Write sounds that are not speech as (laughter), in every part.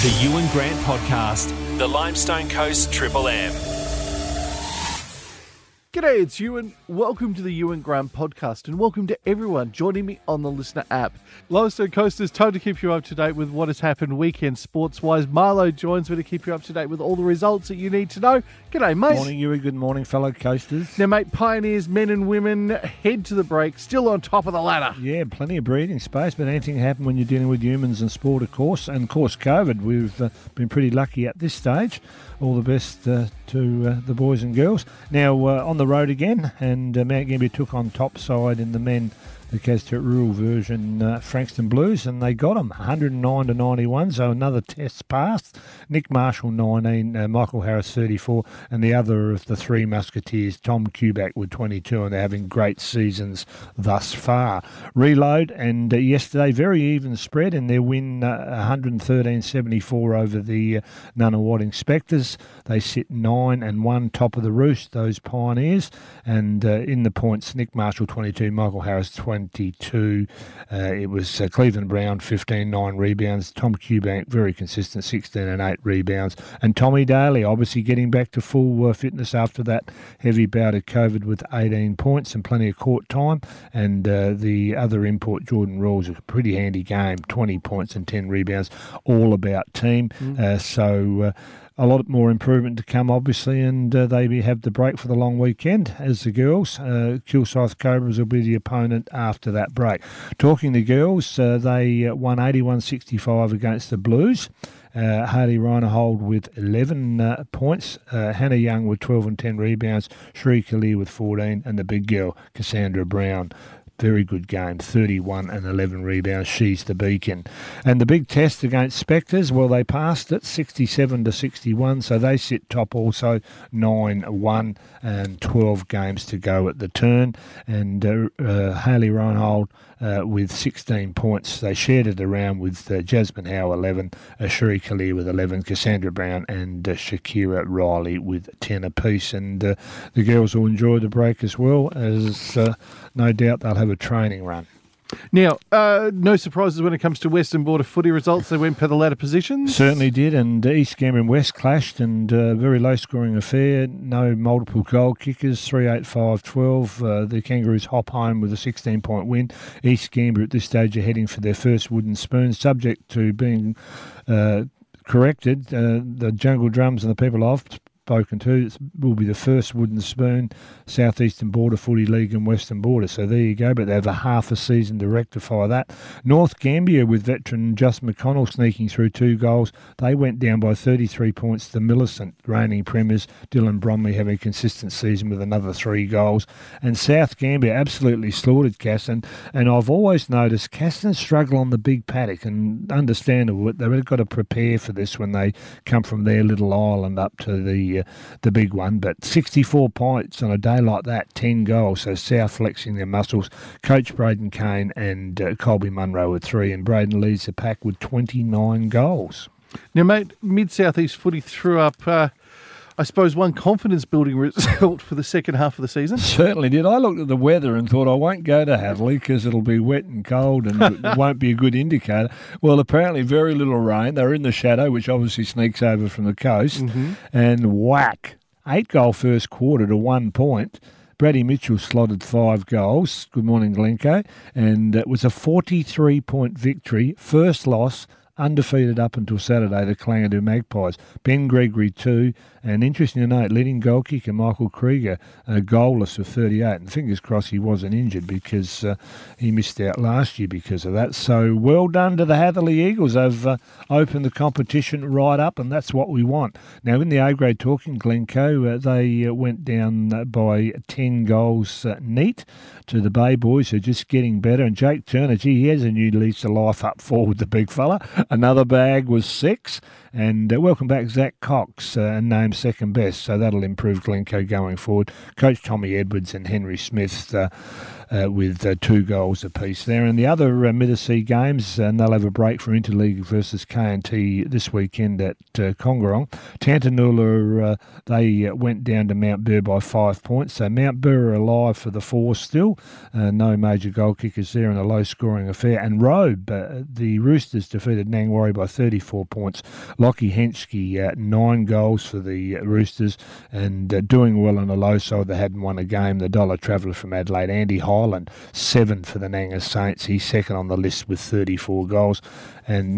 The Ewan Grant Podcast, the Limestone Coast Triple M. G'day, it's Ewan. Welcome to the Ewan Grant podcast, and welcome to everyone joining me on the Listener app. Limestone Coasters, time to keep you up to date with what has happened weekend sports wise. Marlo joins me to keep you up to date with all the results that you need to know. G'day, mate. Morning, Ewan. Good morning, fellow coasters. Now, mate, Pioneers, men and women, head to the break, still on top of the ladder. Yeah, plenty of breathing space, but anything can happen when you're dealing with humans and sport, of course. And of course, COVID. We've uh, been pretty lucky at this stage. All the best uh, to uh, the boys and girls. Now uh, on the road again, and uh, Mount Gambier took on top side in the men the Castet Rural version uh, Frankston Blues, and they got them 109 to 91. So another test passed. Nick Marshall 19, uh, Michael Harris 34, and the other of the three Musketeers, Tom Kuback with 22, and they're having great seasons thus far. Reload and uh, yesterday very even spread in their win 113-74 over the uh, Nunawading Spectres. They sit nine and one top of the roost. Those Pioneers, and uh, in the points, Nick Marshall 22, Michael Harris 22. Uh, it was uh, Cleveland Brown 15, 9 rebounds. Tom Cubank very consistent 16 and 8 rebounds. And Tommy Daly obviously getting back to full uh, fitness after that heavy bout of COVID with 18 points and plenty of court time. And uh, the other import, Jordan Rawls, a pretty handy game 20 points and 10 rebounds, all about team. Mm. so uh, a lot more improvement to come, obviously, and uh, they have the break for the long weekend as the girls. Uh, Kilsyth Cobras will be the opponent after that break. Talking the girls, uh, they uh, won 81 65 against the Blues. Uh, Harley Reinhold with 11 uh, points, uh, Hannah Young with 12 and 10 rebounds, Shree Kalir with 14, and the big girl, Cassandra Brown, very good game, 31 and 11 rebounds. She's the beacon. And the big test against Spectres, well, they passed it 67 to 61, so they sit top also 9 1 and 12 games to go at the turn. And uh, uh, Haley Reinhold uh, with 16 points. They shared it around with uh, Jasmine Howe 11, Ashuri Kalir with 11, Cassandra Brown and uh, Shakira Riley with 10 apiece. And uh, the girls will enjoy the break as well, as uh, no doubt they'll have a training run. Now, uh, no surprises when it comes to Western Border footy results. They went per the ladder positions. Certainly did, and East Gambier and West clashed, and uh, very low scoring affair. No multiple goal kickers, 3 8 5 12. Uh, the Kangaroos hop home with a 16 point win. East Gambier at this stage are heading for their first wooden spoon, subject to being uh, corrected. Uh, the Jungle Drums and the people I've spoken to. It will be the first wooden spoon Southeastern Border Footy League and Western Border. So there you go. But they have a half a season to rectify that. North Gambier with veteran Justin McConnell sneaking through two goals. They went down by 33 points to Millicent, reigning premiers. Dylan Bromley having a consistent season with another three goals. And South Gambier absolutely slaughtered Caston. And I've always noticed Caston struggle on the big paddock and understandable. They've got to prepare for this when they come from their little island up to the the big one. But 64 points on a day like that, 10 goals. So South flexing their muscles. Coach Braden Kane and uh, Colby Munro with three, and Braden leads the pack with 29 goals. Now, mate, Mid Southeast footy threw up. Uh, I suppose, one confidence building result for the second half of the season? Certainly did. I looked at the weather and thought I won't go to Hadley because it'll be wet and cold and it (laughs) won't be a good indicator. Well, apparently, very little rain. They're in the shadow, which obviously sneaks over from the coast, mm-hmm. and whack. Eight goal first quarter to one point. Brady Mitchell slotted five goals. Good morning, Glencoe. And it was a 43 point victory. First loss undefeated up until Saturday, the Kalangadoo Magpies. Ben Gregory, two, and interesting to note, leading goal kicker Michael Krieger, uh, goalless of 38. And fingers crossed he wasn't injured because uh, he missed out last year because of that. So well done to the Hatherleigh Eagles. They've uh, opened the competition right up, and that's what we want. Now, in the A grade talking, Glencoe, uh, they uh, went down uh, by 10 goals neat to the Bay Boys, who are just getting better. And Jake Turner, gee, he has a new lease of life up forward, the big fella. Another bag was six. And uh, welcome back, Zach Cox, uh, named second best. So that'll improve Glencoe going forward. Coach Tommy Edwards and Henry Smith uh, uh, with uh, two goals apiece there. And the other uh, Middersea games, and they'll have a break from Interleague versus K&T this weekend at uh, Kongorong. Tantanoola, uh, they went down to Mount Burr by five points. So Mount Burr are alive for the four still. No major goal kickers there in a low scoring affair. And Robe, the Roosters defeated Nangwarry by 34 points. Lockie Henschke, uh, nine goals for the Roosters and uh, doing well on a low side. They hadn't won a game. The Dollar Traveller from Adelaide, Andy Highland, seven for the Nanga Saints. He's second on the list with 34 goals. And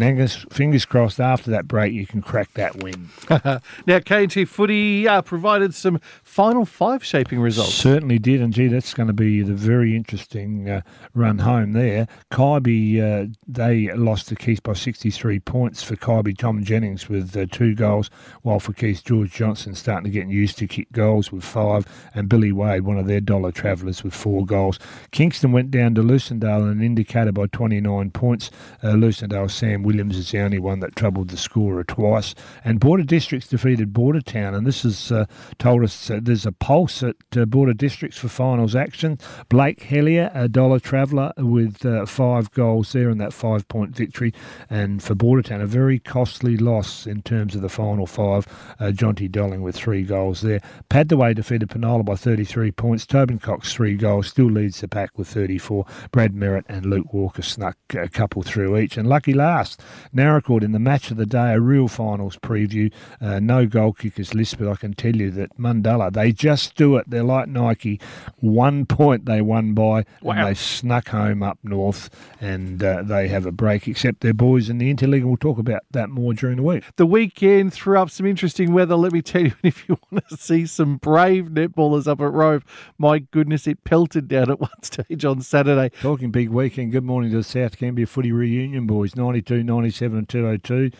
fingers crossed, after that break, you can crack that win. (laughs) now, KT Footy uh, provided some final five shaping results. Certainly did, and gee, that's going to be the very interesting uh, run home there. Kaiby, uh, they lost to Keith by 63 points for Kaiby Tom Jennings with uh, two goals, while for Keith George Johnson starting to get used to kick goals with five, and Billy Wade, one of their dollar travellers, with four goals. Kingston went down to Lucindale and indicated by 29 points. Uh, Lucindale Sam Williams is the only one that troubled the scorer twice. And Border Districts defeated Border Town, and this has uh, told us uh, there's a pulse at uh, Border Districts for finals action. Blake Hellier, a dollar traveller, with uh, five goals there in that five point victory. And for Border Town, a very costly loss in terms of the final five. Uh, Jonty Dolling with three goals there. Padthaway defeated Penola by 33 points. Tobin Cox, three goals, still leads the pack with 34. Brad Merritt and Luke Walker snuck a couple through each. And lucky last last. Naracoorte in the match of the day, a real finals preview. Uh, no goal kickers list, but I can tell you that Mundalla, they just do it. They're like Nike. One point they won by, wow. and they snuck home up north, and uh, they have a break, except their boys in the Interleague. We'll talk about that more during the week. The weekend threw up some interesting weather. Let me tell you, (laughs) if you want to see some brave netballers up at Robe, my goodness, it pelted down at one (laughs) stage on Saturday. Talking big weekend, good morning to the South Gambier Footy Reunion boys, 92 97 and 202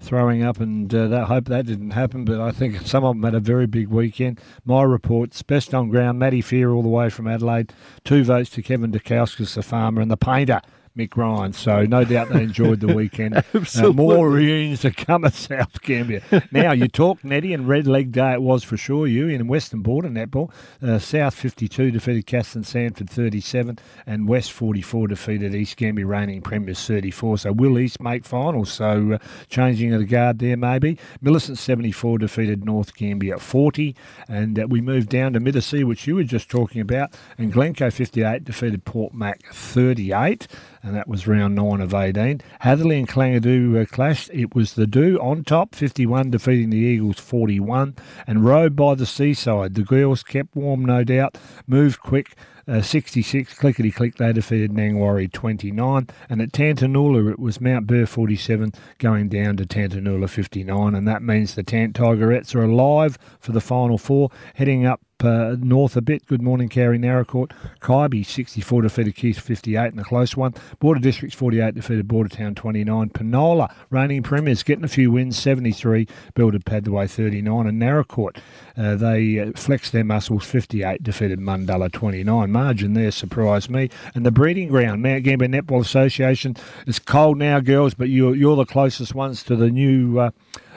throwing up, and uh, that hope that didn't happen. But I think some of them had a very big weekend. My reports: best on ground, Matty Fear all the way from Adelaide. Two votes to Kevin Dukowskis, the farmer, and the painter. Mick Ryan. So no doubt they enjoyed the weekend. (laughs) uh, more reunions to come at South Gambier. now you talk Nettie and Red Leg Day it was for sure. You in Western Border netball. Uh, South 52 defeated Caston Sanford 37 and West 44 defeated East Gambier reigning premiers 34. So will East make finals? So uh, changing of the guard there maybe. Millicent 74 defeated North Gambier 40 and uh, we moved down to Middlesea which you were just talking about and Glencoe 58 defeated Port Mac 38 and that was round nine of 18. Hatherleigh and Kalangadoo uh, clashed. It was the Do on top, 51, defeating the Eagles 41, and rode by the seaside. The girls kept warm, no doubt, moved quick. Uh, 66, clickety click, they defeated Nangwarry 29. And at Tantanoola, it was Mount Burr 47 going down to Tantanoola 59. And that means the Tant Tigerettes are alive for the final four, heading up uh, north a bit. Good morning, Carey Naracoorte. Kaiby 64 defeated Keith 58 in a close one. Border Districts 48 defeated Bordertown 29. Penola reigning premiers getting a few wins 73 builded Padway 39 and Naracoorte uh, they uh, flexed their muscles 58 defeated Mundalla 29. Margin there surprised me. And the breeding ground Mount Gambier Netball Association. It's cold now, girls, but you're you're the closest ones to the new. Uh,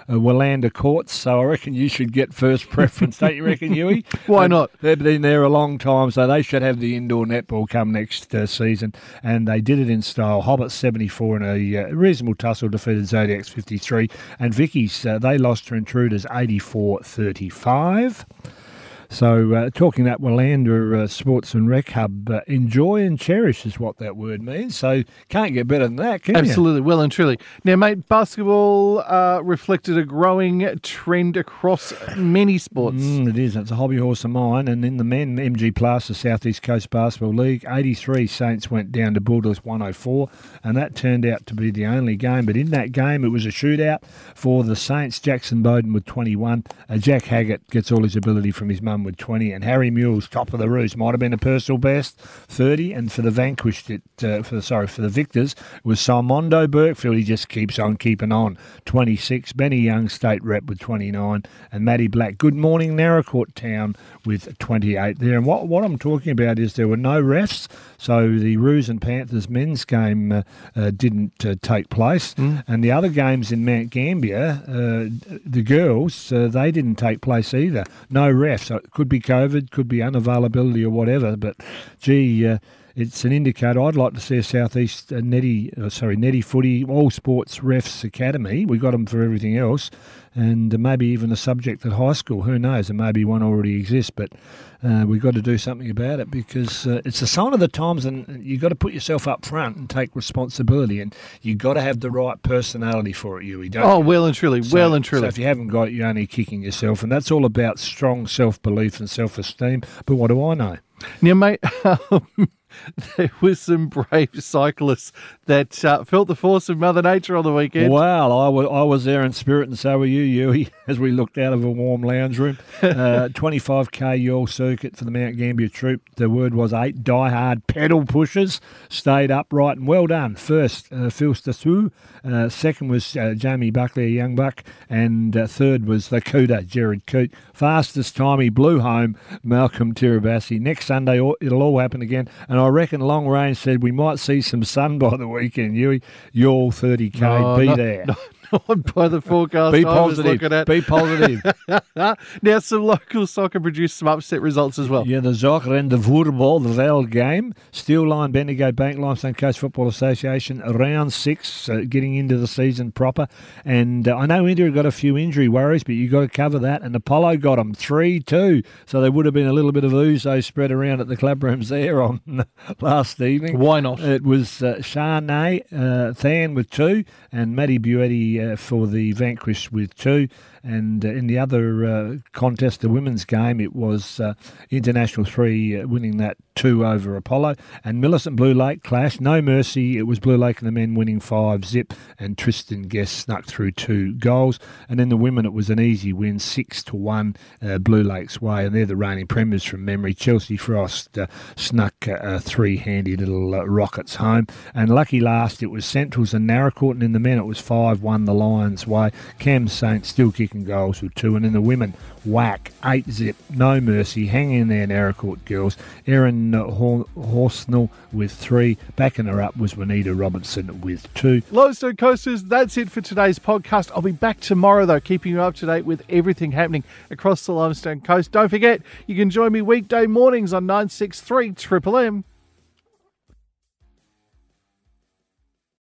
uh, Wulanda courts, so I reckon you should get first preference, don't you reckon, Huey? (laughs) Why not? They've been there a long time, so they should have the indoor netball come next uh, season. And they did it in style. Hobbit 74 in a uh, reasonable tussle defeated Zodiacs 53, and Vicky's uh, they lost to Intruders 84 35. So, uh, talking that Wulanda uh, Sports and Rec Hub, uh, enjoy and cherish is what that word means. So, can't get better than that, can Absolutely, you? well and truly. Now, mate, basketball uh, reflected a growing trend across many sports. Mm, it is. It's a hobby horse of mine. And in the men, MG Plus, the Southeast Coast Basketball League, 83 Saints went down to Bulldogs 104, and that turned out to be the only game. But in that game, it was a shootout for the Saints. Jackson Bowden with 21. Uh, Jack Haggett gets all his ability from his mum with 20, and Harry Mule's top of the roost might have been a personal best, 30. And for the vanquished, it uh, for the sorry for the victors was Simondo Burkfield. He just keeps on keeping on, 26. Benny Young, state rep with 29, and Matty Black. Good morning, Naracoorte Town with 28 there. And what what I'm talking about is there were no refs. So the Roos and Panthers men's game uh, uh, didn't uh, take place, mm. and the other games in Mount Gambier, uh, the girls, uh, they didn't take place either. No refs. So could be COVID, could be unavailability or whatever. But gee, uh, it's an indicator. I'd like to see a Southeast uh, Netty, uh, sorry, Netty Footy All Sports Refs Academy. We got them for everything else, and uh, maybe even a subject at high school. Who knows? And maybe one already exists, but uh, we've got to do something about it because uh, it's a sign of the times, and you've got to put yourself up front and take responsibility, and you've got to have the right personality for it. You, don't. Oh, well and truly, So- well and truly. So if you haven't got it, you're only kicking yourself, and that's all about strong self belief and self esteem. But what do I know? Now, mate, (laughs) um, (laughs) there was some brave cyclists that uh, felt the force of Mother Nature on the weekend. Wow, I wa- I was there in spirit, and so were you, Yui, (laughs) as we looked out of a warm lounge room. Uh, (laughs) 25k Yahl circuit for the Mount Gambier troop. The word was eight die-hard pedal pushers stayed upright, and well done. First, uh, Phil Stasu. Uh, second was uh, Jamie Buckley, a young buck. And uh, third was the Cooter, Jared Coote. Fastest time he blew home, Malcolm Tirabassi. Next Sunday, it'll all happen again. And I reckon Long Range said we might see some sun by the weekend, Yui. Yahl 30k, No, be not- there. Not by the forecast Be positive. Be positive. (laughs) now, some local soccer produced some upset results as well. yeah, the Zocker and the Voetbal, the Val game. Steel Line, Bendigo Bank, Limestone Coast Football Association, round six, uh, getting into the season proper. And uh, I know India got a few injury worries, but you've got to cover that. And Apollo got them 3 2. So there would have been a little bit of ouzo spread around at the club rooms there on (laughs) last evening. Why not? It was uh, Shanae uh, Than with two, and Matty Buetti uh, for the Vanquish with two. And uh, in the other uh, contest, the women's game, it was uh, International 3 uh, winning that 2 over Apollo. And Millicent Blue Lake clash, no mercy. It was Blue Lake and the men winning 5 zip, and Tristan Guest snuck through two goals. And in the women, it was an easy win, 6 to 1 uh, Blue Lake's way. And they're the reigning premiers from memory. Chelsea Frost snuck three handy little rockets home. And lucky last, it was Centrals and Naracoorte. And in the men, it was 5 1 the Lions' way. Cam Saint still kicking goals with two. And in the women, whack, 8 zip, no mercy. Hang in there, Naracoorte girls. Erin Horsnell with three. Backing her up was Juanita Robinson with two. Lowestone Coasters, that's it for today's podcast. I'll be back tomorrow, though, keeping you up to date with everything happening across the Limestone Coast. Don't forget, you can join me weekday mornings on 963 Triple M.